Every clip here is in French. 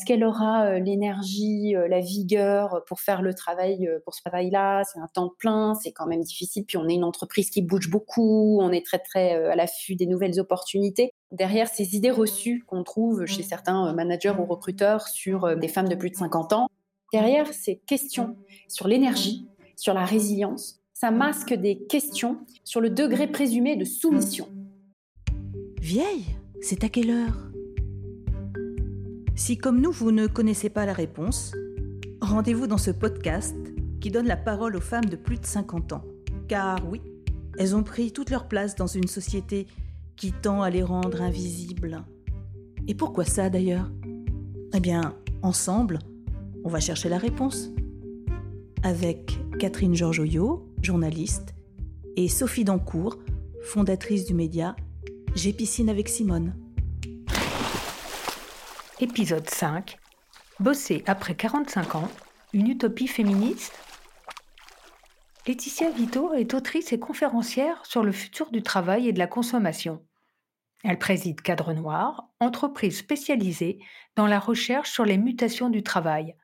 Est-ce qu'elle aura euh, l'énergie, euh, la vigueur pour faire le travail, euh, pour ce travail-là C'est un temps plein, c'est quand même difficile. Puis on est une entreprise qui bouge beaucoup, on est très très à l'affût des nouvelles opportunités. Derrière ces idées reçues qu'on trouve chez certains managers ou recruteurs sur des femmes de plus de 50 ans, derrière ces questions sur l'énergie, sur la résilience, ça masque des questions sur le degré présumé de soumission. Vieille, c'est à quelle heure? Si comme nous, vous ne connaissez pas la réponse, rendez-vous dans ce podcast qui donne la parole aux femmes de plus de 50 ans. Car oui, elles ont pris toute leur place dans une société qui tend à les rendre invisibles. Et pourquoi ça d'ailleurs? Eh bien, ensemble, on va chercher la réponse. Avec Catherine Georgoyot, journaliste, et Sophie Dancourt, fondatrice du média J'ai avec Simone. Épisode 5 Bosser après 45 ans, une utopie féministe Laetitia Vito est autrice et conférencière sur le futur du travail et de la consommation. Elle préside Cadre Noir, entreprise spécialisée dans la recherche sur les mutations du travail.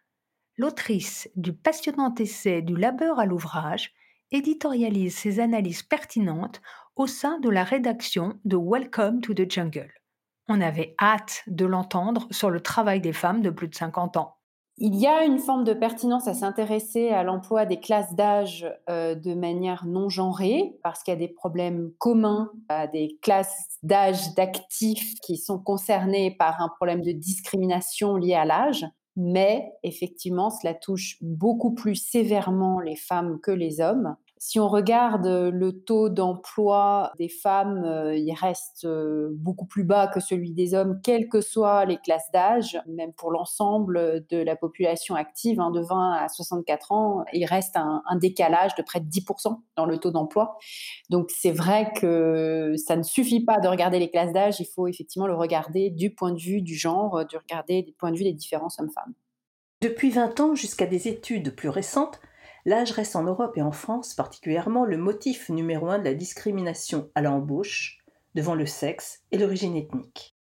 L'autrice du passionnant essai Du labeur à l'ouvrage éditorialise ses analyses pertinentes au sein de la rédaction de Welcome to the Jungle on avait hâte de l'entendre sur le travail des femmes de plus de 50 ans. Il y a une forme de pertinence à s'intéresser à l'emploi des classes d'âge euh, de manière non genrée, parce qu'il y a des problèmes communs à des classes d'âge d'actifs qui sont concernés par un problème de discrimination lié à l'âge. Mais effectivement, cela touche beaucoup plus sévèrement les femmes que les hommes. Si on regarde le taux d'emploi des femmes, euh, il reste euh, beaucoup plus bas que celui des hommes, quelles que soient les classes d'âge, même pour l'ensemble de la population active, hein, de 20 à 64 ans, il reste un, décalage de près de 10% dans le taux d'emploi. Donc c'est vrai que ça ne suffit pas de regarder les classes d'âge, il faut effectivement le regarder du point de vue du genre, de regarder du point de vue des différences hommes-femmes. Depuis 20 ans jusqu'à des études plus récentes, l'âge reste en Europe et en France particulièrement le motif numéro un de la discrimination à l'embauche devant le sexe et l'origine ethnique.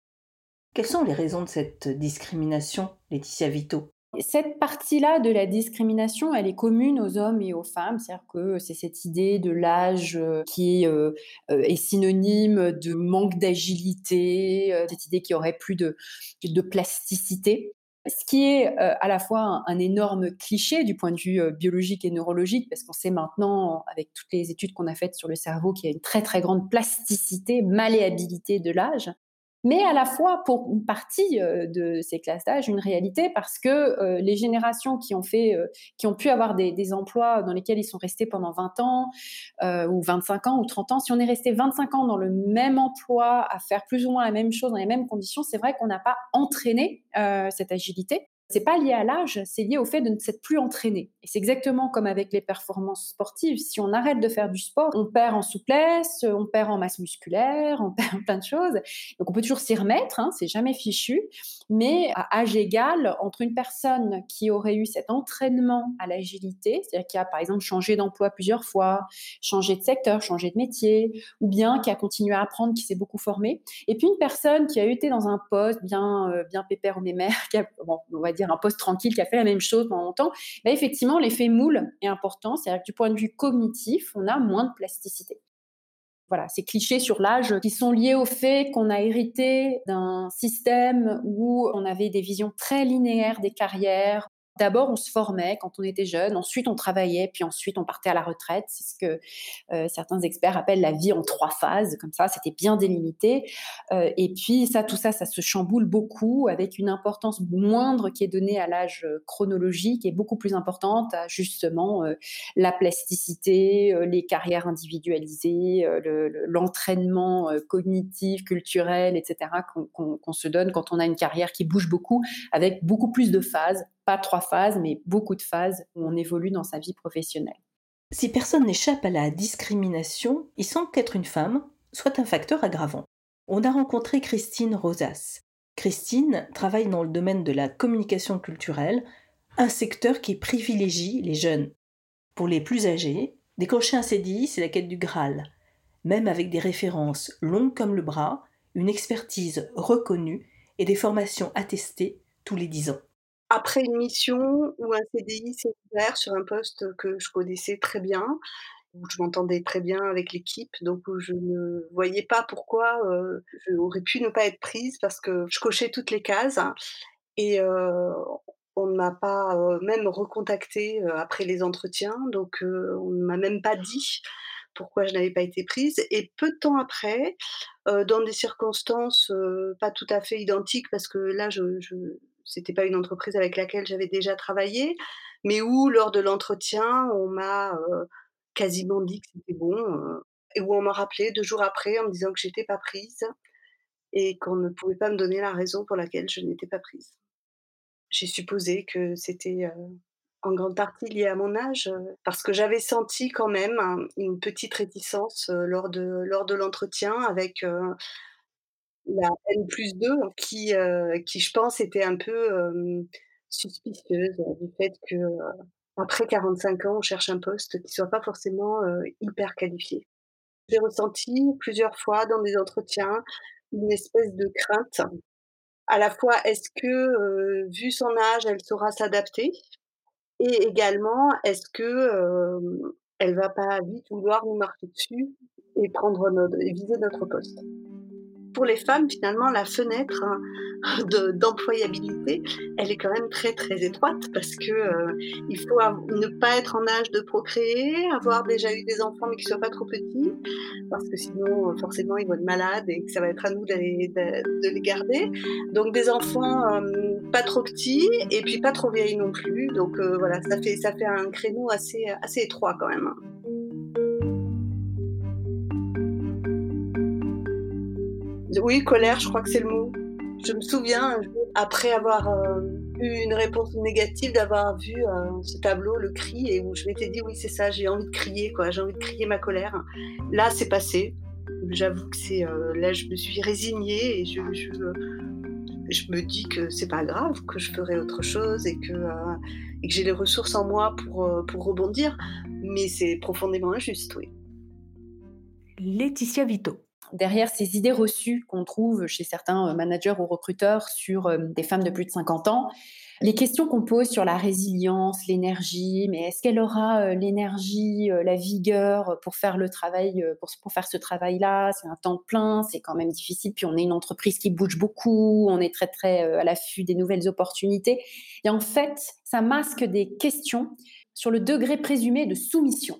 Quelles sont les raisons de cette discrimination, Laetitia Vito? Cette partie-là de la discrimination, elle est commune aux hommes et aux femmes, c'est-à-dire que c'est cette idée de l'âge euh, qui euh, euh, est synonyme de manque d'agilité, cette idée qu'il y aurait plus de, de plasticité. Ce qui est euh, à la fois un, énorme cliché du point de vue euh, biologique et neurologique, parce qu'on sait maintenant, avec toutes les études qu'on a faites sur le cerveau, qu'il y a une très très grande plasticité, malléabilité de l'âge mais à la fois pour une partie euh, de ces classes d'âge une réalité parce que euh, les générations qui ont fait, euh, qui ont pu avoir des, des, emplois dans lesquels ils sont restés pendant 20 ans ou 25 ans ou 30 ans, si on est resté 25 ans dans le même emploi à faire plus ou moins la même chose dans les mêmes conditions, c'est vrai qu'on n'a pas entraîné cette agilité. C'est pas lié à l'âge, c'est lié au fait de ne s'être plus entraîné. Et c'est exactement comme avec les performances sportives. Si on arrête de faire du sport, on perd en souplesse, on perd en masse musculaire, on perd plein de choses. Donc on peut toujours s'y remettre, hein, c'est jamais fichu. Mais à âge égal, entre une personne qui aurait eu cet entraînement à l'agilité, c'est-à-dire qui a par exemple changé d'emploi plusieurs fois, changé de secteur, changé de métier, ou bien qui a continué à apprendre, qui s'est beaucoup formé, et puis une personne qui a été dans un poste bien, euh, bien pépère au mémère, qui a, bon, on va dire un poste tranquille qui a fait la même chose pendant longtemps, bah, effectivement, l'effet moule est important. C'est-à-dire que du point de vue cognitif, on a moins de plasticité. Voilà, ces clichés sur l'âge qui sont liés au fait qu'on a hérité d'un système où on avait des visions très linéaires des carrières, D'abord, on se formait quand on était jeune, ensuite on travaillait, puis ensuite on partait à la retraite. C'est ce que euh, certains experts appellent la vie en trois phases, comme ça, c'était bien délimité. Euh, et puis ça, tout ça, ça se chamboule beaucoup avec une importance moindre qui est donnée à l'âge euh, chronologique et beaucoup plus importante à justement la plasticité, les carrières individualisées, l'entraînement cognitif, culturel, etc. qu'on se donne quand on a une carrière qui bouge beaucoup, avec beaucoup plus de phases pas trois phases, mais beaucoup de phases où on évolue dans sa vie professionnelle. Si personne n'échappe à la discrimination, il semble qu'être une femme soit un facteur aggravant. On a rencontré Christine Rosas. Christine travaille dans le domaine de la communication culturelle, un secteur qui privilégie les jeunes. Pour les plus âgés, décrocher un CDI, c'est la quête du Graal. Même avec des références longues comme le bras, une expertise reconnue et des formations attestées, tous les dix ans Après une mission ou un CDI s'est ouvert sur un poste que je connaissais très bien, où je m'entendais très bien avec l'équipe, donc où je ne voyais pas pourquoi, heu, j'aurais pu ne pas être prise parce que je cochais toutes les cases et heu, on ne m'a pas, heu, même recontactée, heu, après les entretiens, donc on ne m'a même pas dit pourquoi je n'avais pas été prise et peu de temps après, dans des circonstances, pas tout à fait identiques parce que là je c'était pas une entreprise avec laquelle j'avais déjà travaillé, mais où lors de l'entretien, on m'a, quasiment dit que c'était bon, et où on m'a rappelé 2 jours après en me disant que j'étais pas prise et qu'on ne pouvait pas me donner la raison pour laquelle je n'étais pas prise. J'ai supposé que c'était, en grande partie lié à mon âge, parce que j'avais senti quand même un une petite réticence, lors de lors de l'entretien avec, la N+2 qui, heu, qui je pense était un peu, suspicieuse, heu, du fait que, après 45 ans, on cherche un poste qui soit pas forcément, hyper qualifié. J'ai ressenti plusieurs fois dans des entretiens une espèce de crainte. À la fois, est-ce que, vu son âge, elle saura s'adapter? Et également, est-ce que, elle va pas vite vouloir nous marcher dessus et prendre notre et viser notre poste? Pour les femmes, finalement, la fenêtre hein, de d'employabilité, elle est quand même très, très étroite parce que, heu, il faut ne pas être en âge de procréer, avoir déjà eu des enfants mais qui soient pas trop petits, parce que sinon, heu, forcément, ils vont être malades et que ça va être à nous de les garder. Donc des enfants, hem, pas trop petits et puis pas trop vieilles non plus. Donc voilà, ça fait ça fait un créneau assez, assez étroit quand même, Oui, colère, je crois que c'est le mot. Je me souviens après avoir, heu, eu une réponse négative, d'avoir vu, heu, ce tableau, le cri et où je m'étais dit: «Oui, c'est ça, j'ai envie de crier, quoi, j'ai envie de crier ma colère». Là, c'est passé. J'avoue que c'est, heu, là, je me suis résignée et je je me dis que c'est pas grave, que je ferai autre chose et que, que j'ai les ressources en moi pour, pour rebondir, mais c'est profondément injuste, oui. Laetitia Vito. Derrière ces idées reçues qu'on trouve chez certains euh, managers ou recruteurs sur euh, des femmes de plus de 50 ans, les questions qu'on pose sur la résilience, l'énergie, mais est-ce qu'elle aura euh, l'énergie, la vigueur pour faire le travail, pour, faire ce travail-là? C'est un temps plein, c'est quand même difficile. Puis on est une entreprise qui bouge beaucoup, on est très très à l'affût des nouvelles opportunités. Et en fait, ça masque des questions sur le degré présumé de soumission.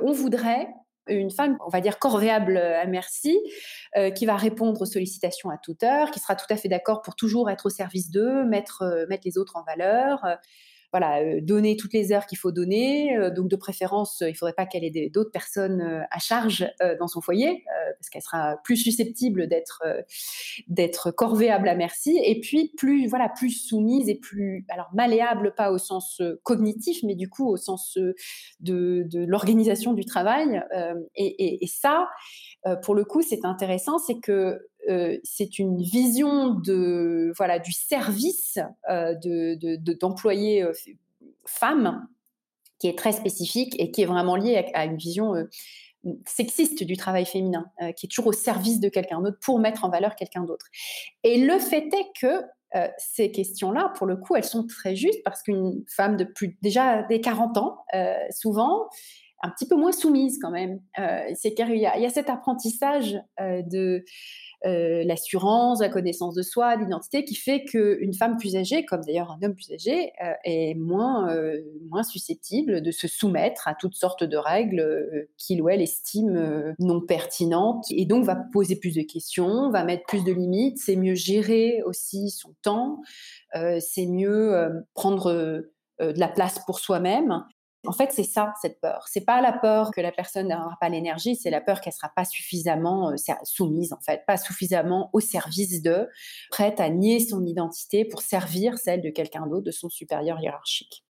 On voudrait une femme, on va dire, corvéable à merci, euh, qui va répondre aux sollicitations à toute heure, qui sera tout à fait d'accord pour toujours être au service d'eux, mettre, euh, mettre les autres en valeur, euh, voilà, euh, donner toutes les heures qu'il faut donner. Euh, donc, de préférence, il ne faudrait pas qu'elle ait d'autres personnes euh, à charge dans son foyer, parce qu'elle sera plus susceptible d'être d'être corvéable à merci. Et puis, plus, voilà, plus soumise et plus, alors malléable, pas au sens cognitif, mais du coup au sens de, de l'organisation du travail. Et, et, ça, pour le coup, c'est intéressant, c'est que euh, c'est une vision de voilà du service euh, de, d'employés euh, femmes qui est très spécifique et qui est vraiment liée à, une vision sexiste du travail féminin, qui est toujours au service de quelqu'un d'autre pour mettre en valeur quelqu'un d'autre. Et le fait est que ces questions-là, pour le coup, elles sont très justes parce qu'une femme de plus déjà des 40 ans, souvent, un petit peu moins soumise quand même. c'est qu'il y, a cet apprentissage de euh, l'assurance, la connaissance de soi, l'identité, qui fait qu'une femme plus âgée, comme d'ailleurs un homme plus âgé, euh, est moins, euh, moins susceptible de se soumettre à toutes sortes de règles qu'il ou elle estime non pertinentes, et donc va poser plus de questions, va mettre plus de limites, c'est mieux gérer aussi son temps, c'est mieux prendre de la place pour soi-même. En fait, c'est ça, cette peur. C'est pas la peur que la personne n'aura pas l'énergie, c'est la peur qu'elle sera pas suffisamment euh, soumise, en fait, pas suffisamment au service de, prête à nier son identité pour servir celle de quelqu'un d'autre, de son supérieur hiérarchique.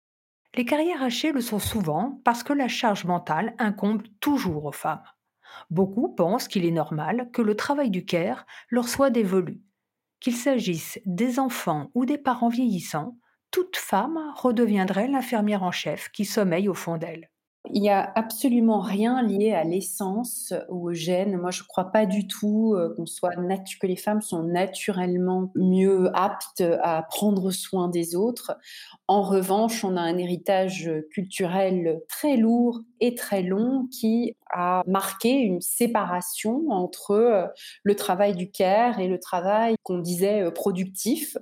Les carrières hachées le sont souvent parce que la charge mentale incombe toujours aux femmes. Beaucoup pensent qu'il est normal que le travail du care leur soit dévolu. Qu'il s'agisse des enfants ou des parents vieillissants, toute femme redeviendrait l'infirmière en chef qui sommeille au fond d'elle. Il n'y a absolument rien lié à l'essence ou au gène. Moi, je ne crois pas du tout euh, soit que les femmes sont naturellement mieux aptes à prendre soin des autres. En revanche, on a un héritage culturel très lourd et très long qui a marqué une séparation entre euh, le travail du care et le travail qu'on disait euh, productif.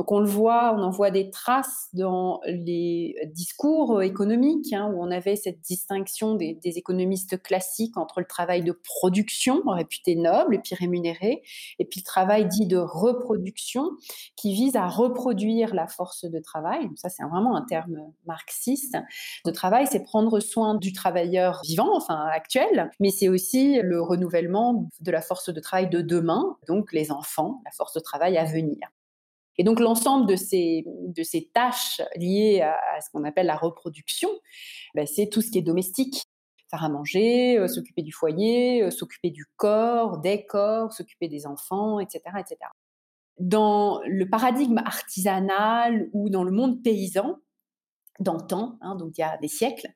Donc on le voit, on en voit des traces dans les discours économiques, hein, où on avait cette distinction des, économistes classiques entre le travail de production, réputé noble et puis rémunéré, et puis le travail dit de reproduction, qui vise à reproduire la force de travail. ça, c'est vraiment un terme marxiste. Le travail, c'est prendre soin du travailleur vivant, enfin actuel, mais c'est aussi le renouvellement de la force de travail de demain, donc les enfants, la force de travail à venir. Et donc l'ensemble de ces, de ces tâches liées à, ce qu'on appelle la reproduction, ben, c'est tout ce qui est domestique. Faire à manger, euh, s'occuper du foyer, euh, s'occuper du corps, des corps, s'occuper des enfants, etc., etc. Dans le paradigme artisanal ou dans le monde paysan, d'antan, hein, donc il y a des siècles,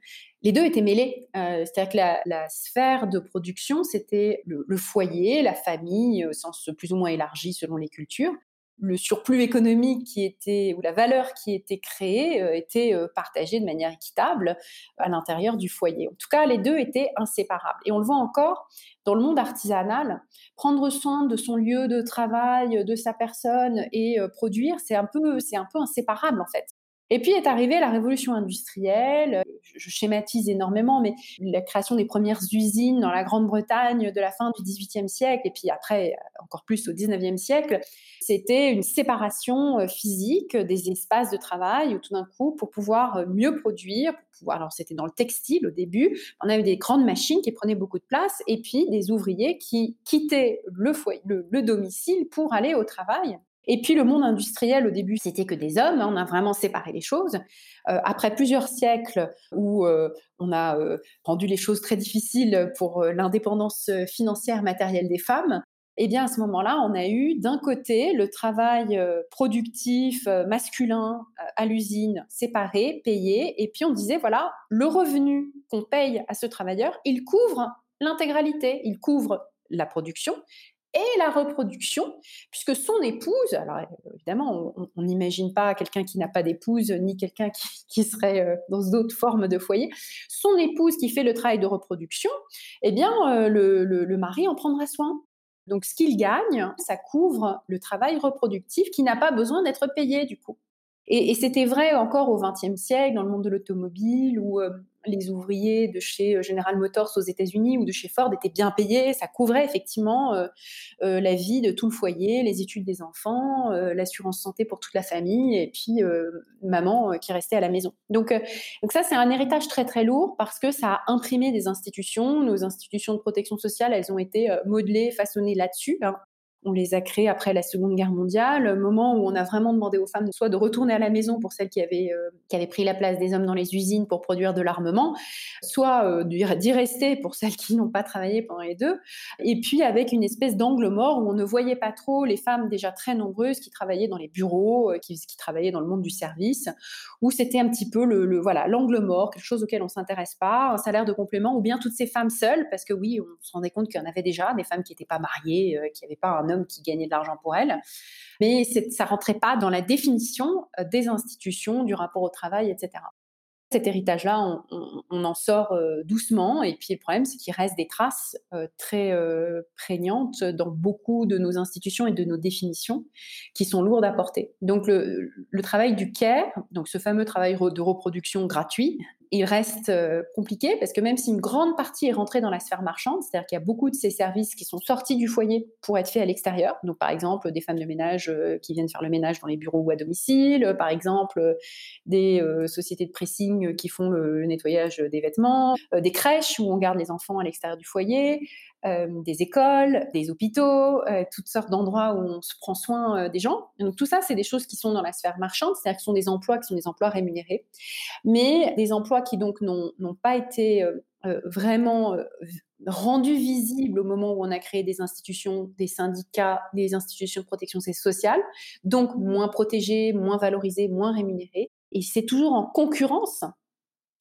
les deux étaient mêlés. Euh, c'est-à-dire que la, sphère de production, c'était le, le, foyer, la famille, au sens plus ou moins élargi selon les cultures, le surplus économique qui était ou la valeur qui était créée euh, était euh, partagée de manière équitable à l'intérieur du foyer. En tout cas, les deux étaient inséparables. Et on le voit encore dans le monde artisanal, prendre soin de son lieu de travail, de sa personne et euh, produire, c'est un c'est un peu inséparable en fait. Et puis est arrivée la révolution industrielle, je schématise énormément, mais la création des premières usines dans la Grande-Bretagne de la fin du XVIIIe siècle, et puis après encore plus au XIXe siècle, c'était une séparation euh, physique des espaces de travail, tout d'un coup, pour pouvoir euh, mieux produire, pour pouvoir, alors c'était dans le textile au début, on avait des grandes machines qui prenaient beaucoup de place, et puis des ouvriers qui quittaient le, foyer, le domicile pour aller au travail. Et puis le monde industriel, au début, c'était que des hommes. Hein, on a vraiment séparé les choses. Euh, après plusieurs siècles où euh, on a euh, rendu les choses très difficiles pour l'indépendance financière matérielle des femmes, eh bien à ce moment-là, on a eu d'un côté le travail productif masculin à l'usine séparé, payé, et puis on disait voilà, le revenu qu'on paye à ce travailleur, il couvre l'intégralité, il couvre la production et la reproduction, puisque son épouse, alors évidemment, on n'imagine pas quelqu'un qui n'a pas d'épouse, ni quelqu'un qui, serait euh, dans d'autres formes de foyer, son épouse qui fait le travail de reproduction, eh bien, euh, le, mari en prendra soin. Donc, ce qu'il gagne, ça couvre le travail reproductif qui n'a pas besoin d'être payé, du coup. Et, c'était vrai encore au XXe siècle, dans le monde de l'automobile, où euh, les ouvriers de chez euh, General Motors aux États-Unis ou de chez Ford étaient bien payés. Ça couvrait effectivement euh, la vie de tout le foyer, les études des enfants, l'assurance santé pour toute la famille, et puis maman qui restait à la maison. Donc, donc ça, c'est un héritage très très lourd parce que ça a imprimé des institutions. Nos institutions de protection sociale, elles ont été modelées, façonnées là-dessus. Hein on les a créés après la Seconde Guerre mondiale, moment où on a vraiment demandé aux femmes soit de retourner à la maison pour celles qui avaient, euh, qui avaient pris la place des hommes dans les usines pour produire de l'armement, soit euh, d'y rester pour celles qui n'ont pas travaillé pendant les deux, et puis avec une espèce d'angle mort où on ne voyait pas trop les femmes déjà très nombreuses qui travaillaient dans les bureaux, euh, qui, travaillaient dans le monde du service, où c'était un petit peu le, voilà l'angle mort, quelque chose auquel on s'intéresse pas, un salaire de complément, ou bien toutes ces femmes seules, parce que oui, on se rendait compte qu'il y en avait déjà des femmes qui n'étaient pas mariées, qui n'avaient pas un homme qui gagnait de l'argent pour elle. Mais ça rentrait pas dans la définition euh, des institutions, du rapport au travail, etc. Cet héritage-là, on, en sort euh, doucement. Et puis le problème, c'est qu'il reste des traces euh, très prégnantes dans beaucoup de nos institutions et de nos définitions qui sont lourdes à porter. Donc le, le travail du care, donc ce fameux travail de reproduction gratuit, il reste euh, compliqué parce que même si une grande partie est rentrée dans la sphère marchande, c'est-à-dire qu'il y a beaucoup de ces services qui sont sortis du foyer pour être faits à l'extérieur, donc par exemple des femmes de ménage euh, qui viennent faire le ménage dans les bureaux ou à domicile, par exemple euh, des sociétés de pressing qui font le, nettoyage des vêtements, des crèches où on garde les enfants à l'extérieur du foyer, des écoles, des hôpitaux, toutes sortes d'endroits où on se prend soin des gens. Donc tout ça, c'est des choses qui sont dans la sphère marchande, c'est-à-dire que sont des emplois qui sont des emplois rémunérés, mais des emplois qui donc n'ont pas été vraiment rendus visibles au moment où on a créé des institutions, des syndicats, des institutions de protection sociale, donc moins protégés, moins valorisés, moins rémunérés. Et c'est toujours en concurrence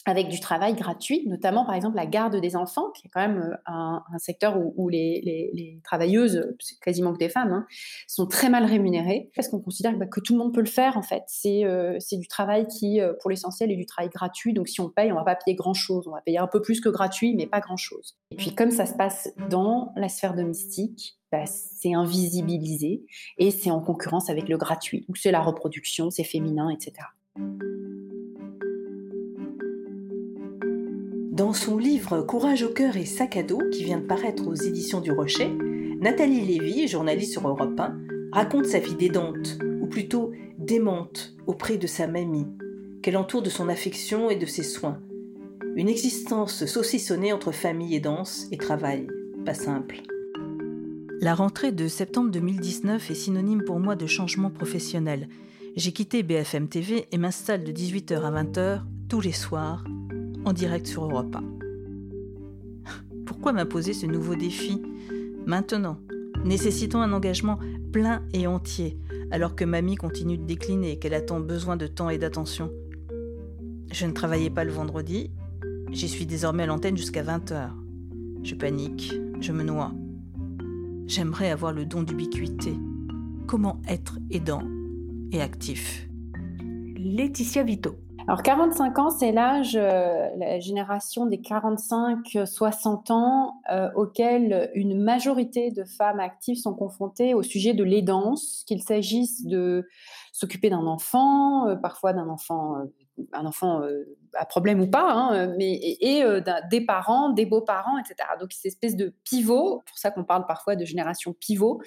avec du travail gratuit, notamment par exemple la garde des enfants, qui est quand même euh, un, secteur où, les, travailleuses, c'est quasiment que des femmes, hein, sont très mal rémunérées, parce qu'on considère bah, que tout le monde peut le faire en fait. C'est euh, du travail qui, euh, pour l'essentiel, est du travail gratuit, donc si on paye, on va pas payer grand-chose, on va payer un peu plus que gratuit, mais pas grand-chose. Et puis comme ça se passe dans la sphère domestique, bah, c'est invisibilisé et c'est en concurrence avec le gratuit. Donc c'est la reproduction, c'est féminin, etc. Dans son livre Courage au cœur et sac à dos, qui vient de paraître aux éditions du Rocher, Nathalie Lévy, journaliste sur Europe 1, raconte sa vie d'aidante, ou plutôt d'aimante, auprès de sa mamie, qu'elle entoure de son affection et de ses soins. Une existence saucissonnée entre famille et danse et travail, pas simple. La rentrée de septembre 2019 est synonyme pour moi de changement professionnel. J'ai quitté BFM TV et m'installe de 18h à 20h tous les soirs en direct sur Europa. Pourquoi m'imposer ce nouveau défi? Maintenant, nécessitant un engagement plein et entier, alors que mamie continue de décliner et qu'elle a tant besoin de temps et d'attention Je ne travaillais pas le vendredi, j'y suis désormais à l'antenne jusqu'à 20h. Je panique, je me noie. J'aimerais avoir le don d'ubiquité. Comment être aidant et actif? Laetitia Vito. Alors 45 ans, c'est l'âge, euh, la génération des 45-60 ans euh, auquel une majorité de femmes actives sont confrontées au sujet de l'aidance, qu'il s'agisse de s'occuper d'un enfant, euh, parfois d'un enfant un enfant euh, à problème ou pas, hein, mais, et, euh, des parents, des beaux-parents, etc. Donc, cette espèce de pivot, pour ça qu'on parle parfois de génération pivot,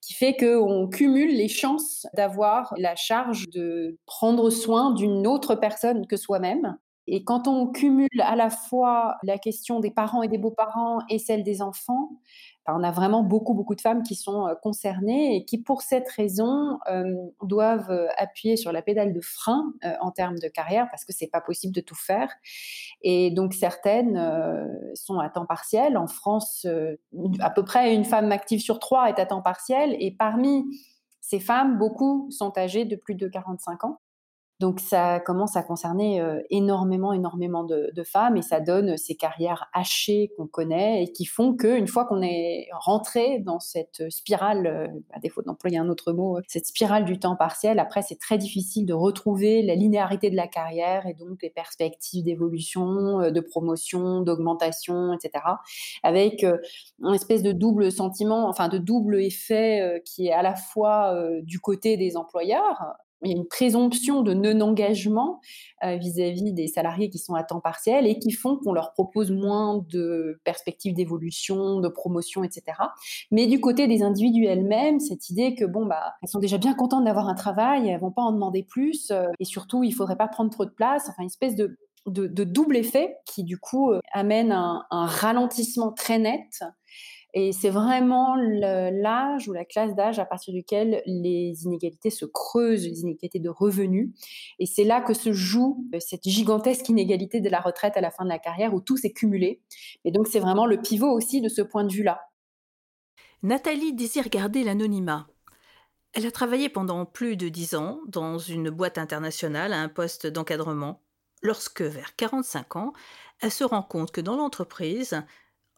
qui fait qu'on cumule les chances d'avoir la charge de prendre soin d'une autre personne que soi-même. Et quand on cumule à la fois la question des parents et des beaux-parents et celle des enfants, on a vraiment beaucoup, beaucoup de femmes qui sont euh, concernées et qui, pour cette raison, euh, doivent euh, appuyer sur la pédale de frein en termes de carrière parce que c'est pas possible de tout faire. Et donc, certaines sont à temps partiel. En France, à peu près une femme active sur trois est à temps partiel. Et parmi ces femmes, beaucoup sont âgées de plus de 45 ans. Donc ça commence à concerner énormément, énormément de, femmes et ça donne ces carrières hachées qu'on connaît et qui font qu'une fois qu'on est rentré dans cette spirale, à défaut d'employer un autre mot, cette spirale du temps partiel, après c'est très difficile de retrouver la linéarité de la carrière et donc les perspectives d'évolution, de promotion, d'augmentation, etc. Avec une espèce de double sentiment, enfin de double effet qui est à la fois du côté des employeurs, il y a une présomption de non-engagement euh, vis-à-vis des salariés qui sont à temps partiel et qui font qu'on leur propose moins de perspectives d'évolution, de promotion, etc. Mais du côté des individus elles-mêmes, cette idée que bon bah elles sont déjà bien contentes d'avoir un travail, elles vont pas en demander plus euh, et surtout il faudrait pas prendre trop de place. Enfin une espèce de double effet qui du coup euh, amène un ralentissement très net et c'est vraiment l'âge ou la classe d'âge à partir duquel les inégalités se creusent, les inégalités de revenus. Et c'est là que se joue euh, cette gigantesque inégalité de la retraite à la fin de la carrière où tout s'est cumulé. Et donc c'est vraiment le pivot aussi de ce point de vue-là. Nathalie désire garder l'anonymat. Elle a travaillé pendant plus de dix ans dans une boîte internationale à un poste d'encadrement, lorsque, vers 45 ans, elle se rend compte que dans l'entreprise,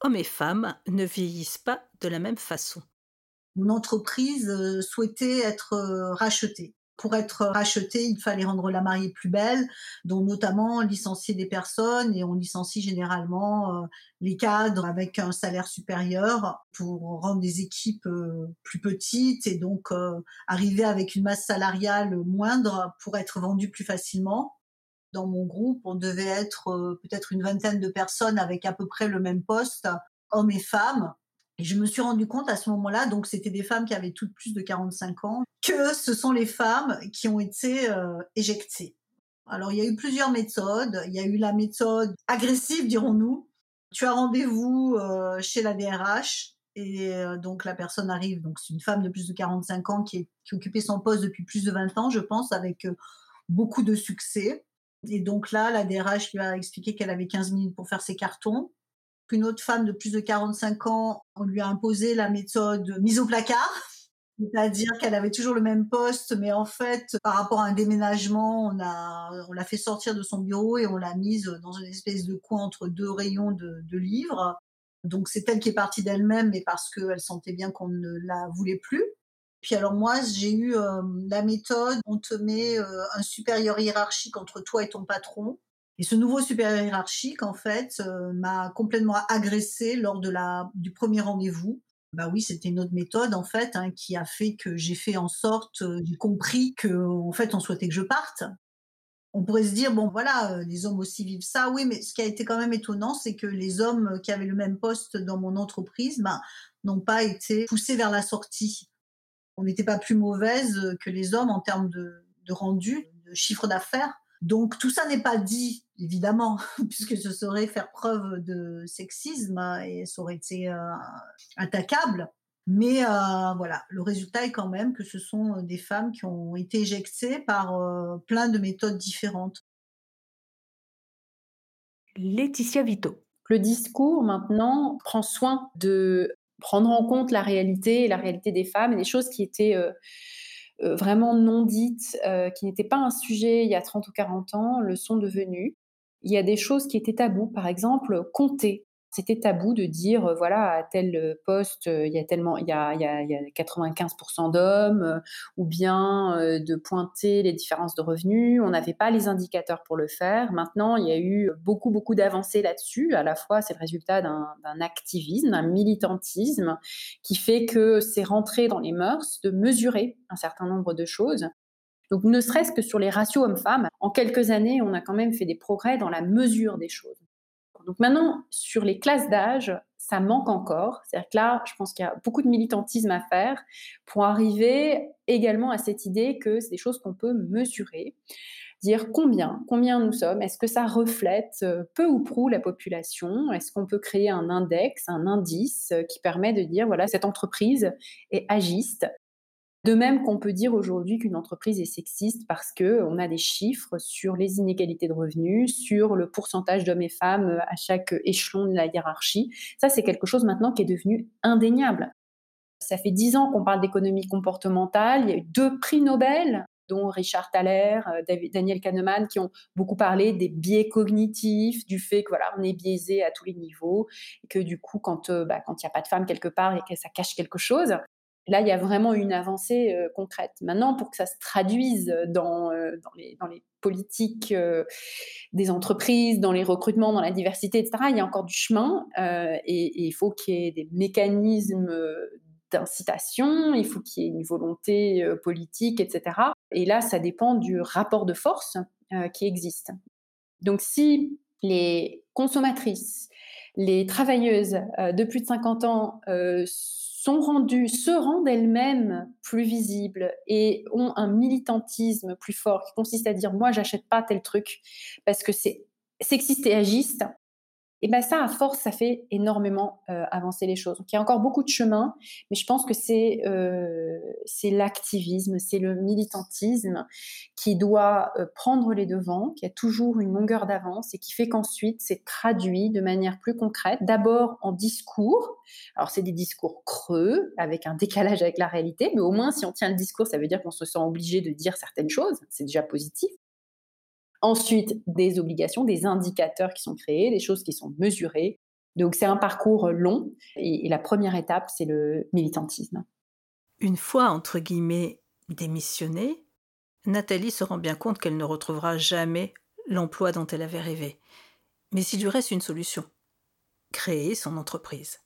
hommes et femmes ne vieillissent pas de la même façon. Mon entreprise euh, souhaitait être euh, rachetée. Pour être rachetée, il fallait rendre la mariée plus belle, dont notamment licencier des personnes, et on licencie généralement euh, les cadres avec un salaire supérieur pour rendre des équipes plus petites et donc arriver avec une masse salariale moindre pour être vendues plus facilement dans mon groupe, on devait être euh, peut-être une vingtaine de personnes avec à peu près le même poste, hommes et femmes. Et je me suis rendu compte à ce moment-là, donc c'était des femmes qui avaient toutes plus de 45 ans, que ce sont les femmes qui ont été euh, éjectées. Alors il y a eu plusieurs méthodes. Il y a eu la méthode agressive, dirons-nous. Tu as rendez-vous euh, chez la DRH et donc la personne arrive. Donc c'est une femme de plus de 45 ans qui, est, qui occupait son poste depuis plus de 20 ans, je pense, avec beaucoup de succès. Et donc là, la DRH lui a expliqué qu'elle avait 15 minutes pour faire ses cartons. Une autre femme de plus de 45 ans, on lui a imposé la méthode mise au placard. C'est-à-dire qu'elle avait toujours le même poste, mais en fait, par rapport à un déménagement, on a, on l'a fait sortir de son bureau et on l'a mise dans une espèce de coin entre deux rayons de, de livres. Donc c'est elle qui est partie d'elle-même, mais parce qu'elle sentait bien qu'on ne la voulait plus. Puis alors moi, j'ai eu la méthode, on te met un supérieur hiérarchique entre toi et ton patron. Et ce nouveau supérieur hiérarchique, en fait, m'a complètement agressé lors de la, du premier rendez-vous. Bah oui, c'était une autre méthode en fait hein, qui a fait que j'ai fait en sorte, j'ai compris que en fait on souhaitait que je parte. On pourrait se dire bon voilà, les hommes aussi vivent ça, oui, mais ce qui a été quand même étonnant, c'est que les hommes qui avaient le même poste dans mon entreprise, bah, n'ont pas été poussés vers la sortie on n'était pas plus mauvaise que les hommes en termes de, rendu, de chiffre d'affaires. Donc tout ça n'est pas dit, évidemment, puisque ce serait faire preuve de sexisme et ça aurait été euh, attaquable. Mais euh, voilà, le résultat est quand même que ce sont des femmes qui ont été éjectées par euh, plein de méthodes différentes. Laetitia Vito. Le discours maintenant prend soin de prendre en compte la réalité et la réalité des femmes et des choses qui étaient euh, euh, vraiment non dites, euh, qui n'étaient pas un sujet il y a 30 ou 40 ans, le sont devenues. Il y a des choses qui étaient tabous, par exemple, compter c'était tabou de dire euh, voilà à tel poste euh, il y a tellement il y a, il y a, il y a 95% d'hommes euh, ou bien de pointer les différences de revenus. On n'avait pas les indicateurs pour le faire. Maintenant il y a eu beaucoup beaucoup d'avancées là-dessus. À la fois c'est le résultat d'un activisme d'un militantisme qui fait que c'est rentré dans les mœurs de mesurer un certain nombre de choses. Donc, ne serait-ce que sur les ratios hommes-femmes, en quelques années, on a quand même fait des progrès dans la mesure des choses. Donc maintenant, sur les classes d'âge, ça manque encore. C'est-à-dire là, je pense qu'il y a beaucoup de militantisme à faire pour arriver également à cette idée que c'est des choses qu'on peut mesurer. Dire combien, combien nous sommes, est-ce que ça reflète euh, peu ou prou la population? Est-ce qu'on peut créer un index, un indice euh, qui permet de dire, voilà, cette entreprise est agiste, de même qu'on peut dire aujourd'hui qu'une entreprise est sexiste parce que on a des chiffres sur les inégalités de revenus, sur le pourcentage d'hommes et femmes à chaque échelon de la hiérarchie. Ça, c'est quelque chose maintenant qui est devenu indéniable. Ça fait dix ans qu'on parle d'économie comportementale. Il y a eu deux prix Nobel dont Richard Thaler, euh, Daniel Kahneman, qui ont beaucoup parlé des biais cognitifs, du fait que voilà, on est biaisé à tous les niveaux, et que du coup, quand euh, bah, il n'y a pas de femme quelque part et que ça cache quelque chose, Là, il y a vraiment une avancée euh, concrète. Maintenant, pour que ça se traduise dans, euh, dans, les, politiques euh, des entreprises, dans les recrutements, dans la diversité, etc., il y a encore du chemin et, il faut qu'il y ait des mécanismes d'incitation, il faut qu'il y ait une volonté politique, etc. Et là, ça dépend du rapport de force qui existe. Donc, si les consommatrices, les travailleuses de plus de 50 ans sont rendues, se rendent elles-mêmes plus visibles et ont un militantisme plus fort qui consiste à dire moi j'achète pas tel truc parce que c'est sexiste et agiste, et ben ça, à force, ça fait énormément euh, avancer les choses. Donc il y a encore beaucoup de chemin, mais je pense que c'est euh, l'activisme, c'est le militantisme qui doit euh, prendre les devants, qui a toujours une longueur d'avance et qui fait qu'ensuite c'est traduit de manière plus concrète, d'abord en discours. Alors c'est des discours creux, avec un décalage avec la réalité, mais au moins si on tient le discours, ça veut dire qu'on se sent obligé de dire certaines choses, c'est déjà positif. Ensuite, des obligations, des indicateurs qui sont créés, des choses qui sont mesurées. Donc c'est un parcours long et, la première étape, c'est le militantisme. Une fois, entre guillemets, démissionnée, Nathalie se rend bien compte qu'elle ne retrouvera jamais l'emploi dont elle avait rêvé. Mais il lui reste une solution, créer son entreprise.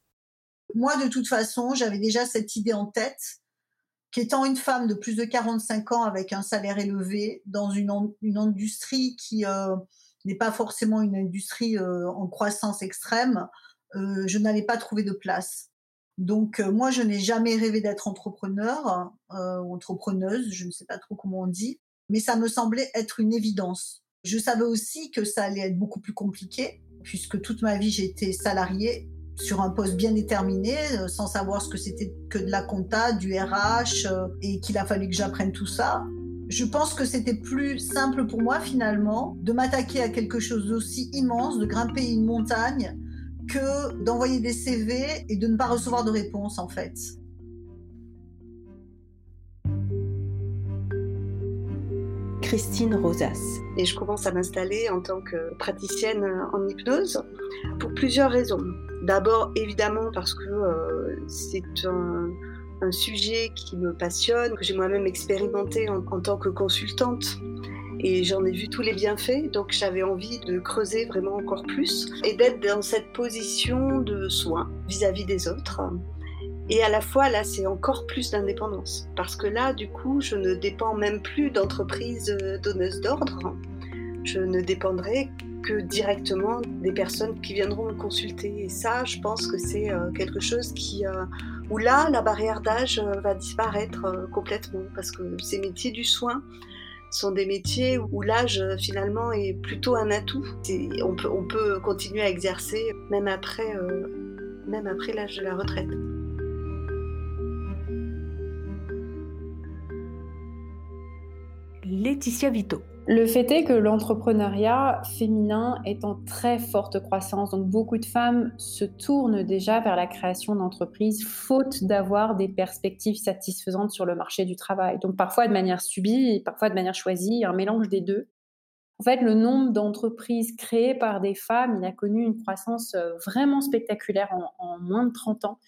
Moi, de toute façon, j'avais déjà cette idée en tête qu'étant une femme de plus de 45 ans avec un salaire élevé dans une, une industrie qui euh, n'est pas forcément une industrie euh, en croissance extrême, euh, je n'allais pas trouver de place. Donc moi, je n'ai jamais rêvé d'être entrepreneur entrepreneuse, je ne sais pas trop comment on dit, mais ça me semblait être une évidence. Je savais aussi que ça allait être beaucoup plus compliqué, puisque toute ma vie j'étais salariée sur un poste bien déterminé, euh, sans savoir ce que c'était que de la compta, du RH, euh, et qu'il a fallu que j'apprenne tout ça. Je pense que c'était plus simple pour moi finalement de m'attaquer à quelque chose d'aussi immense, de grimper une montagne, que d'envoyer des CV et de ne pas recevoir de réponse en fait. Christine Rosas. Et je commence à m'installer en tant que praticienne en hypnose pour plusieurs raisons. D'abord, évidemment, parce que euh, c'est un, sujet qui me passionne, que j'ai moi-même expérimenté en, tant que consultante et j'en ai vu tous les bienfaits, donc j'avais envie de creuser vraiment encore plus et d'être dans cette position de soin vis-à-vis des autres. Et à la fois, là, c'est encore plus d'indépendance. Parce que là, du coup, je ne dépends même plus d'entreprises euh, donneuses d'ordre. Je ne dépendrai que directement des personnes qui viendront me consulter. Et ça, je pense que c'est euh, quelque chose qui, euh, où là, la barrière d'âge va disparaître complètement. Parce que ces métiers du soin, sont des métiers où l'âge finalement est plutôt un atout. On peut, on peut continuer à exercer même après, même après l'âge de la retraite. Laetitia Vito. Le fait est que l'entrepreneuriat féminin est en très forte croissance, donc beaucoup de femmes se tournent déjà vers la création d'entreprises faute d'avoir des perspectives satisfaisantes sur le marché du travail. Donc parfois de manière subie, parfois de manière choisie, un mélange des deux. En fait, le nombre d'entreprises créées par des femmes, il a connu une croissance euh, vraiment spectaculaire en, moins de 30 ans.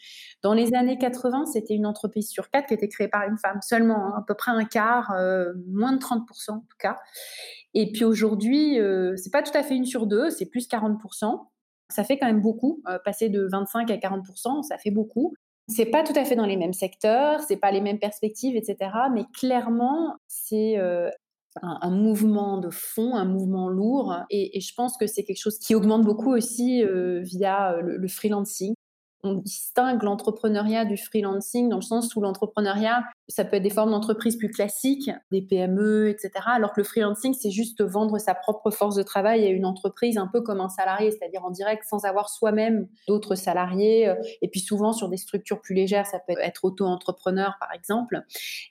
Dans les années 80, c'était une entreprise sur quatre qui était créée par une femme seulement, hein, à peu près un quart, euh, moins de 30% en tout cas. Et puis aujourd'hui, euh, c'est pas tout à fait une sur deux, c'est plus 40%. Ça fait quand même beaucoup. passer de 25 à 40%, ça fait beaucoup. C'est pas tout à fait dans les mêmes secteurs, c'est pas les mêmes perspectives, etc. Mais clairement, c'est un, mouvement de fond, un mouvement lourd. Et, je pense que c'est quelque chose qui augmente beaucoup aussi euh, via le, freelancing on distingue l'entrepreneuriat du freelancing dans le sens où l'entrepreneuriat, ça peut être des formes d'entreprise plus classiques, des PME, etc. Alors que le freelancing, c'est juste vendre sa propre force de travail à une entreprise un peu comme un salarié, c'est-à-dire en direct sans avoir soi-même d'autres salariés. Et puis souvent sur des structures plus légères, ça peut être auto-entrepreneur par exemple.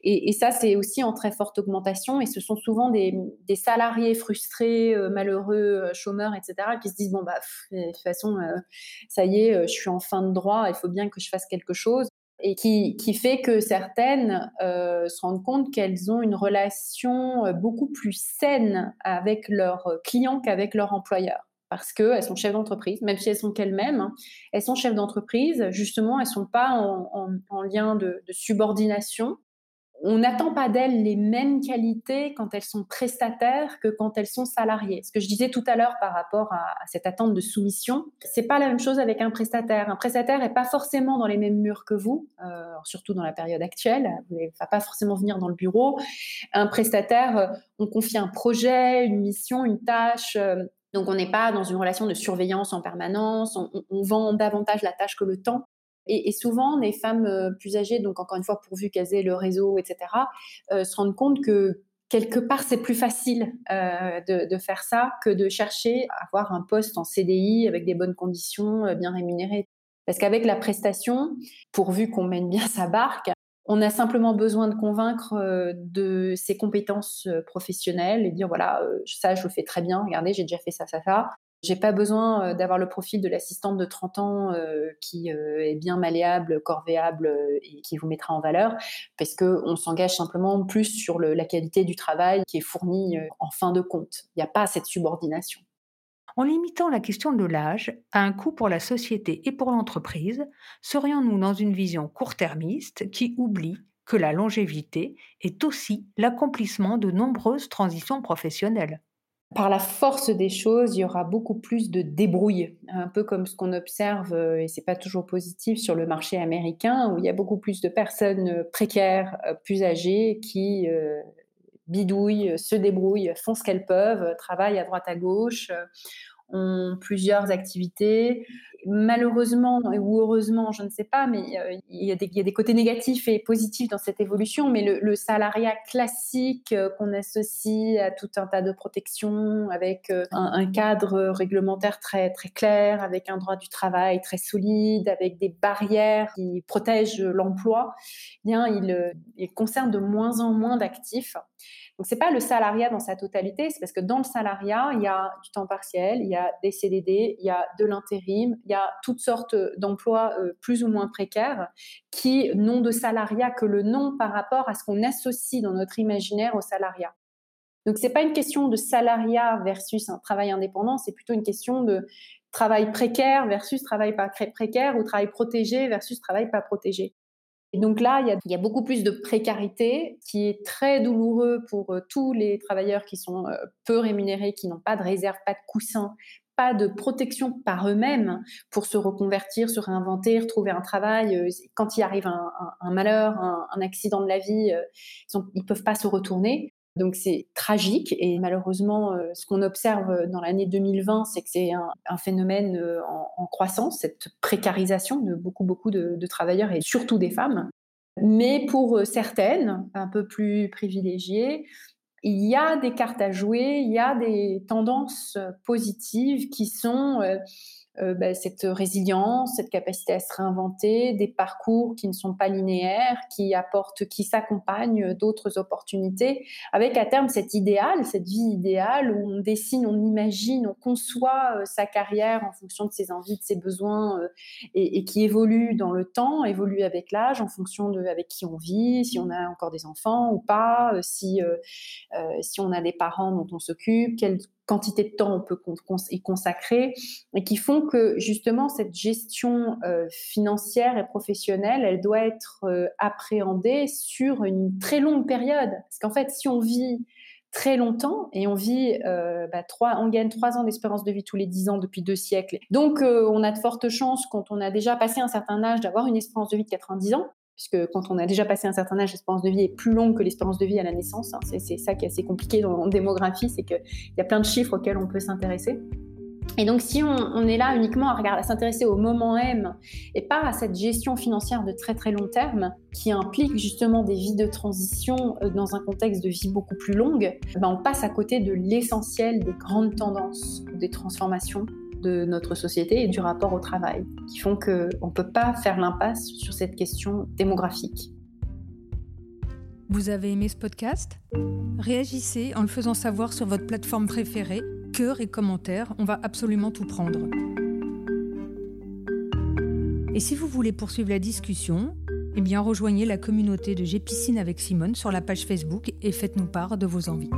Et, ça, c'est aussi en très forte augmentation. Et ce sont souvent des, salariés frustrés, euh, malheureux, euh, chômeurs, etc. qui se disent, bon, bah, de toute façon, euh, ça y est, je suis en fin de il faut bien que je fasse quelque chose. Et qui, fait que certaines euh, se rendent compte qu'elles ont une relation euh, beaucoup plus saine avec leurs clients qu'avec leur employeur. Parce qu'elles sont chefs d'entreprise, même si elles sont qu'elles-mêmes, hein, elles sont chefs d'entreprise, justement, elles ne sont pas en, lien de subordination, on n'attend pas d'elles les mêmes qualités quand elles sont prestataires que quand elles sont salariées. Ce que je disais tout à l'heure par rapport à, cette attente de soumission, c'est pas la même chose avec un prestataire. Un prestataire n'est pas forcément dans les mêmes murs que vous, euh, surtout dans la période actuelle. Il ne va pas forcément venir dans le bureau. Un prestataire, euh, on confie un projet, une mission, une tâche. Euh, donc on n'est pas dans une relation de surveillance en permanence, on, vend davantage la tâche que le temps. Et, souvent, les femmes euh, plus âgées, donc encore une fois, pourvu qu'elles aient le réseau, etc., euh, se rendent compte que quelque part, c'est plus facile euh, de, faire ça que de chercher à avoir un poste en CDI avec des bonnes conditions, bien rémunérées. Parce qu'avec la prestation, pourvu qu'on mène bien sa barque, on a simplement besoin de convaincre de ses compétences professionnelles et dire voilà, ça je le fais très bien, regardez, j'ai déjà fait ça, ça, ça. J'ai pas besoin euh, d'avoir le profil de l'assistante de 30 ans euh, qui euh, est bien malléable, corvéable et qui vous mettra en valeur, parce qu'on s'engage simplement plus sur la qualité du travail qui est fourni en fin de compte. Il n'y a pas cette subordination. En limitant la question de l'âge à un coût pour la société et pour l'entreprise, serions-nous dans une vision court-termiste qui oublie que la longévité est aussi l'accomplissement de nombreuses transitions professionnelles? Par la force des choses, il y aura beaucoup plus de débrouille, un peu comme ce qu'on observe, euh, et c'est pas toujours positif, sur le marché américain, où il y a beaucoup plus de personnes euh, précaires, euh, plus âgées, qui bidouillent, se débrouillent, font ce qu'elles peuvent, travaillent à droite à gauche, ont plusieurs activités. Malheureusement ou heureusement, je ne sais pas, mais euh, il, y a des, côtés négatifs et positifs dans cette évolution. Mais le, salariat classique euh, qu'on associe à tout un tas de protections, avec euh, un, cadre réglementaire très très clair, avec un droit du travail très solide, avec des barrières qui protègent l'emploi, eh bien il, il concerne de moins en moins d'actifs. Donc, ce n'est pas le salariat dans sa totalité, c'est parce que dans le salariat, il y a du temps partiel, il y a des CDD, il y a de l'intérim, il y a toutes sortes d'emplois euh, plus ou moins précaires qui n'ont de salariat que le nom par rapport à ce qu'on associe dans notre imaginaire au salariat. Donc c'est pas une question de salariat versus un travail indépendant, c'est plutôt une question de travail précaire versus travail pas précaire ou travail protégé versus travail pas protégé. Et donc là, il y, a, beaucoup plus de précarité qui est très douloureux pour euh, tous les travailleurs qui sont euh, peu rémunérés, qui n'ont pas de réserve, pas de coussin, pas de protection par eux-mêmes pour se reconvertir, se réinventer, retrouver un travail. Euh, quand il arrive un, malheur, un, accident de la vie, ils ne peuvent pas se retourner. Donc c'est tragique et malheureusement, euh, ce qu'on observe dans l'année 2020, c'est que c'est un, phénomène euh, en, croissance, cette précarisation de beaucoup, beaucoup de, travailleurs et surtout des femmes. Mais pour euh, certaines, un peu plus privilégiées, il y a des cartes à jouer, il y a des tendances positives qui sont euh, bah, cette résilience, cette capacité à se réinventer, des parcours qui ne sont pas linéaires, qui apportent, qui s'accompagnent d'autres opportunités, avec à terme cet idéal, cette vie idéale où on dessine, on imagine, on conçoit euh, sa carrière en fonction de ses envies, de ses besoins, euh, et, qui évolue dans le temps, évolue avec l'âge, en fonction de avec qui on vit, si on a encore des enfants ou pas, si si on a des parents dont on s'occupe, quantité de temps on peut y consacrer, et qui font que justement cette gestion euh, financière et professionnelle, elle doit être euh, appréhendée sur une très longue période. Parce qu'en fait, si on vit très longtemps et on vit euh, bah, trois, on gagne trois ans d'espérance de vie tous les dix ans depuis deux siècles. Donc on a de fortes chances quand on a déjà passé un certain âge d'avoir une espérance de vie de 90 ans puisque quand on a déjà passé un certain âge, l'espérance de vie est plus longue que l'espérance de vie à la naissance. Hein. C'est ça qui est assez compliqué la démographie, c'est qu'il y a plein de chiffres auxquels on peut s'intéresser. Et donc, si on, est là uniquement à, à s'intéresser au moment M et pas à cette gestion financière de très très long terme, qui implique justement des vies de transition euh, dans un contexte de vie beaucoup plus longue, ben on passe à côté de l'essentiel des grandes tendances des transformations de notre société et du rapport au travail, qui font qu'on ne peut pas faire l'impasse sur cette question démographique. Vous avez aimé ce podcast? Réagissez en le faisant savoir sur votre plateforme préférée, cœur et commentaires, on va absolument tout prendre. Et si vous voulez poursuivre la discussion, eh bien rejoignez la communauté de J'ai Piscine avec Simone sur la page Facebook et faites-nous part de vos envies.